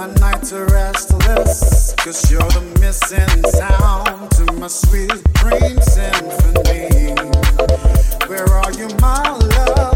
my nights are restless. Cause you're the missing sound to my sweet dream symphony. Where are you, my love?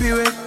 Be with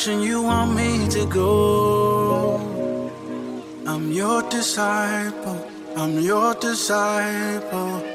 direction you want me to go. I'm your disciple, I'm your disciple.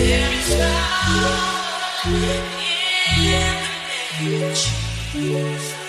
There's power in the name of Jesus.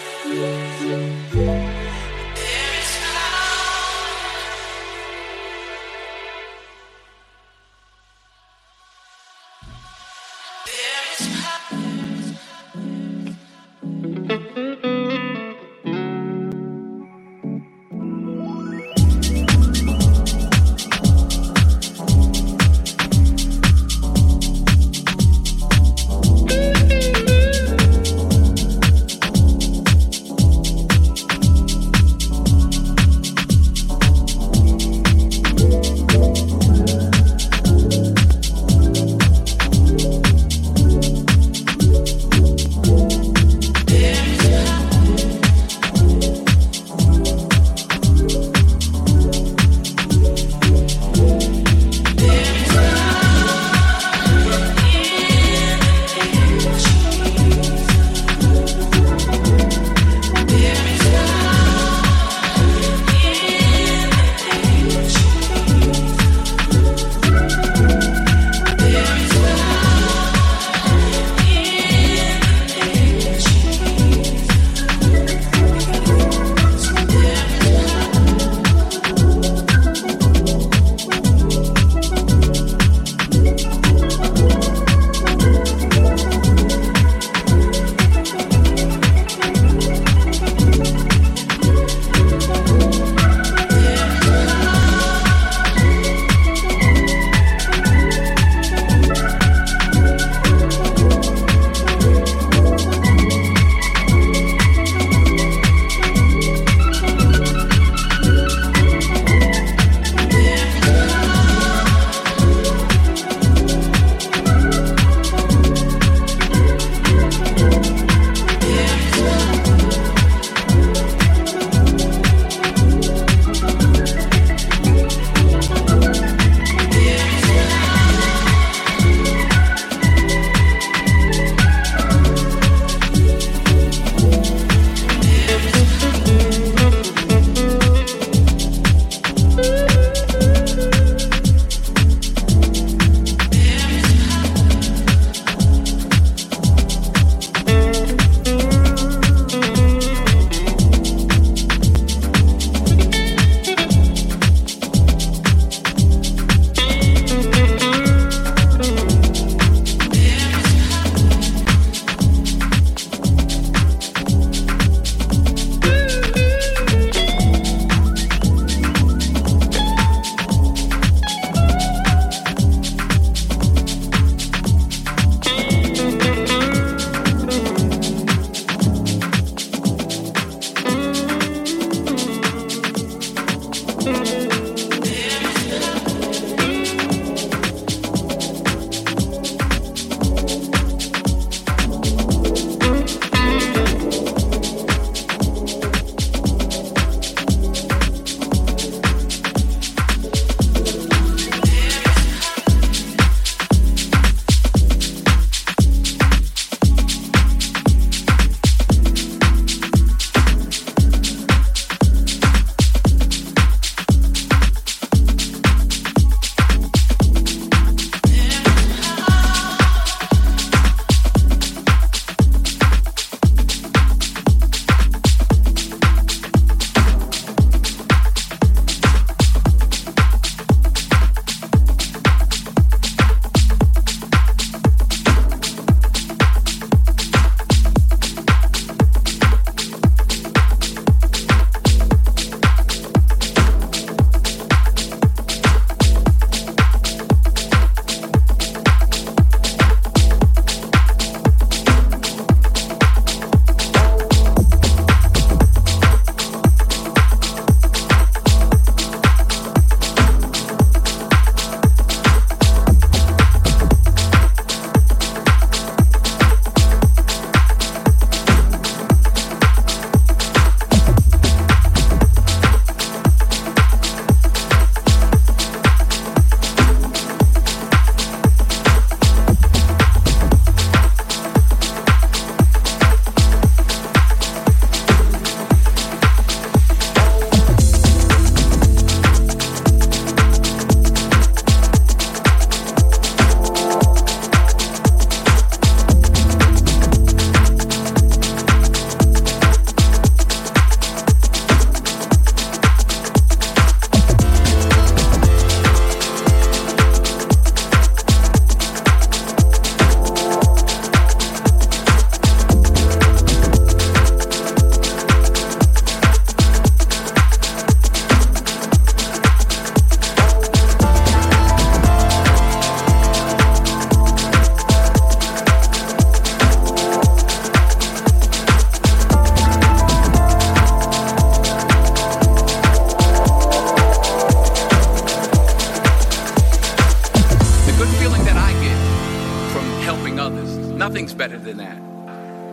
Better than that.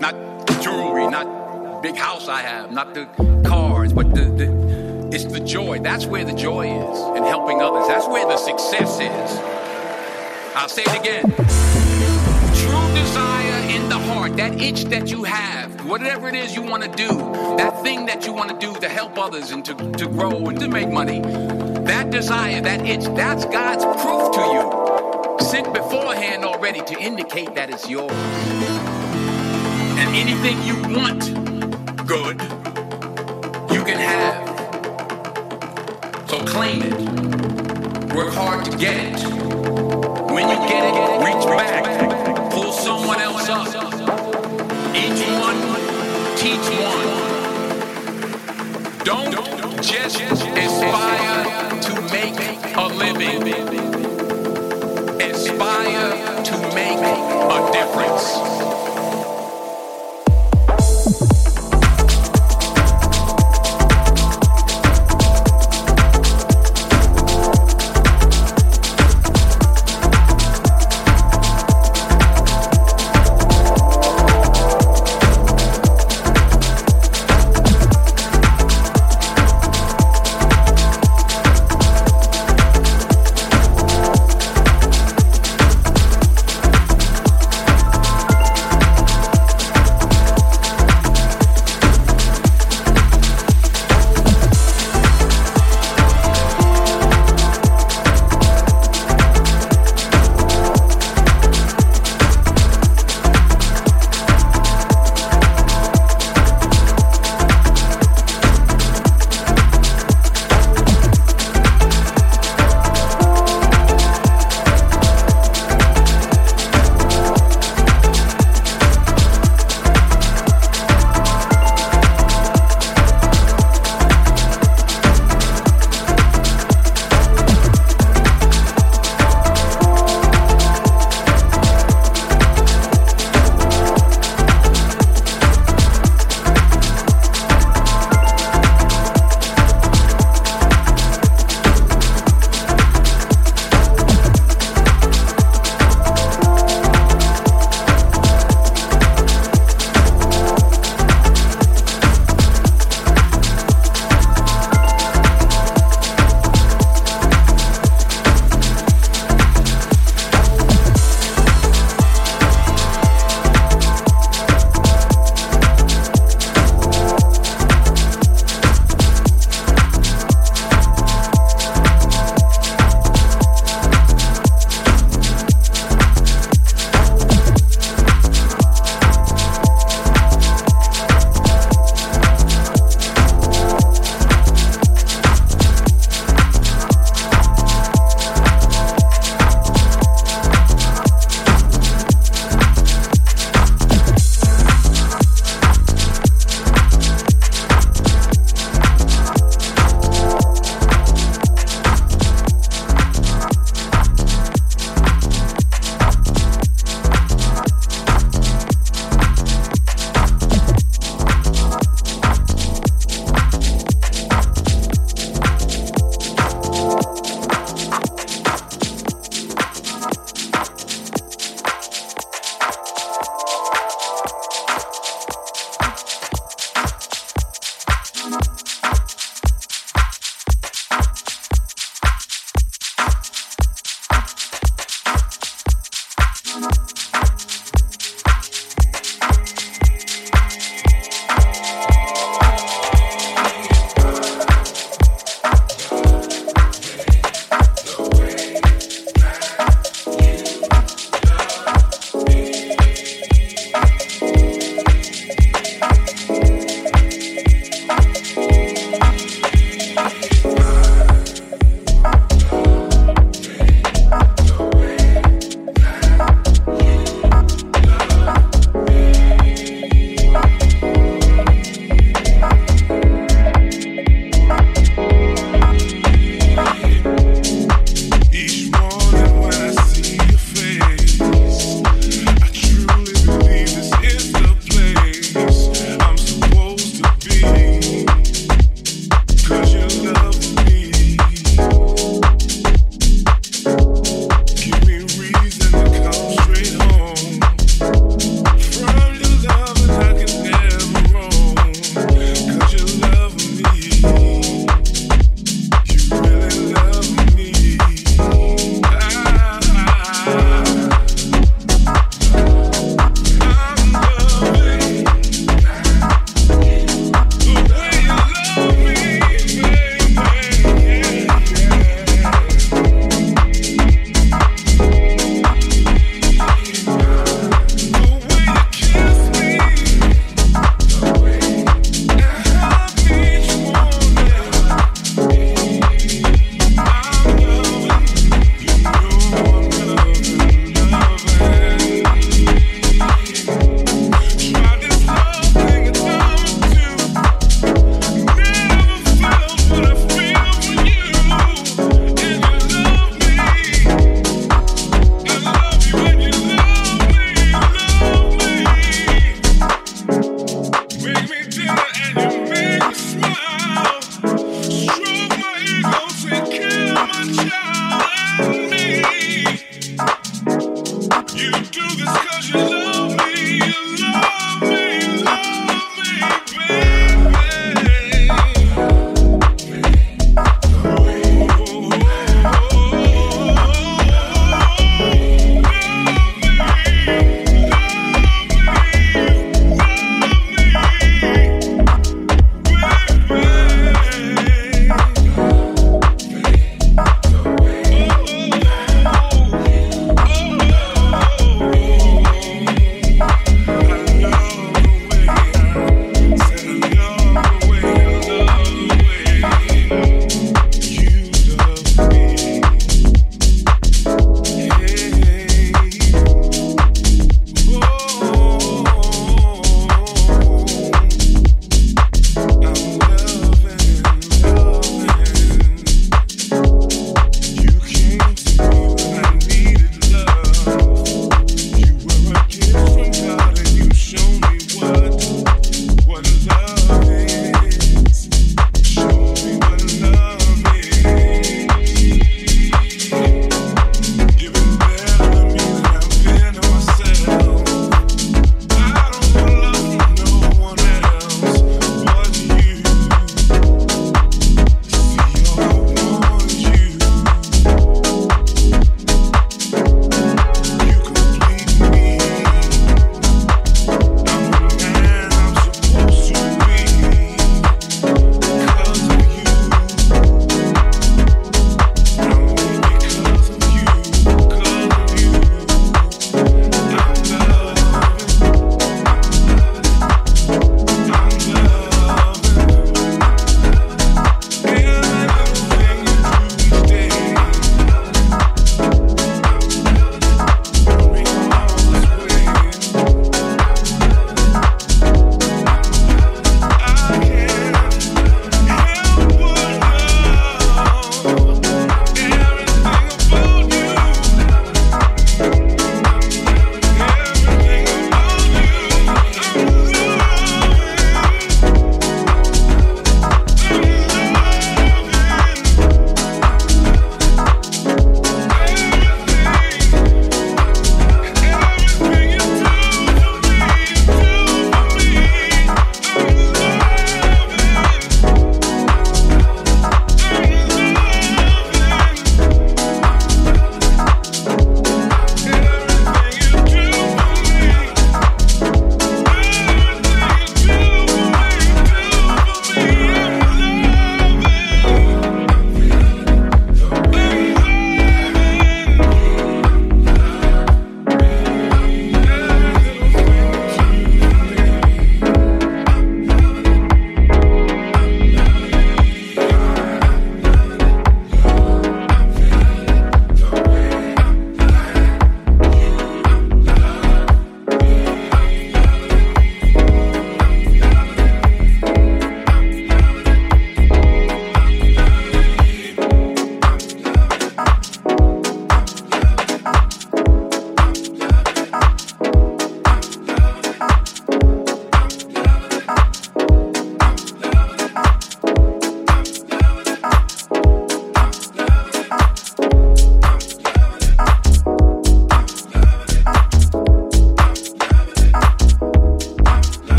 Not jewelry, not big house I have, not the cars, but the, the it's the joy. That's where the joy is in helping others. That's where the success is. I'll say it again. True desire in the heart, that itch that you have, whatever it is you want to do, that thing that you want to do to help others and to, to grow and to make money, that desire, that itch, that's God's proof to you. Sent beforehand already to indicate that it's yours. And anything you want good, you can have. So claim it. Work hard to get it. When you get it, reach back. Pull someone else up. Each one, teach one. Don't just aspire to make a living. A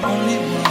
difference. you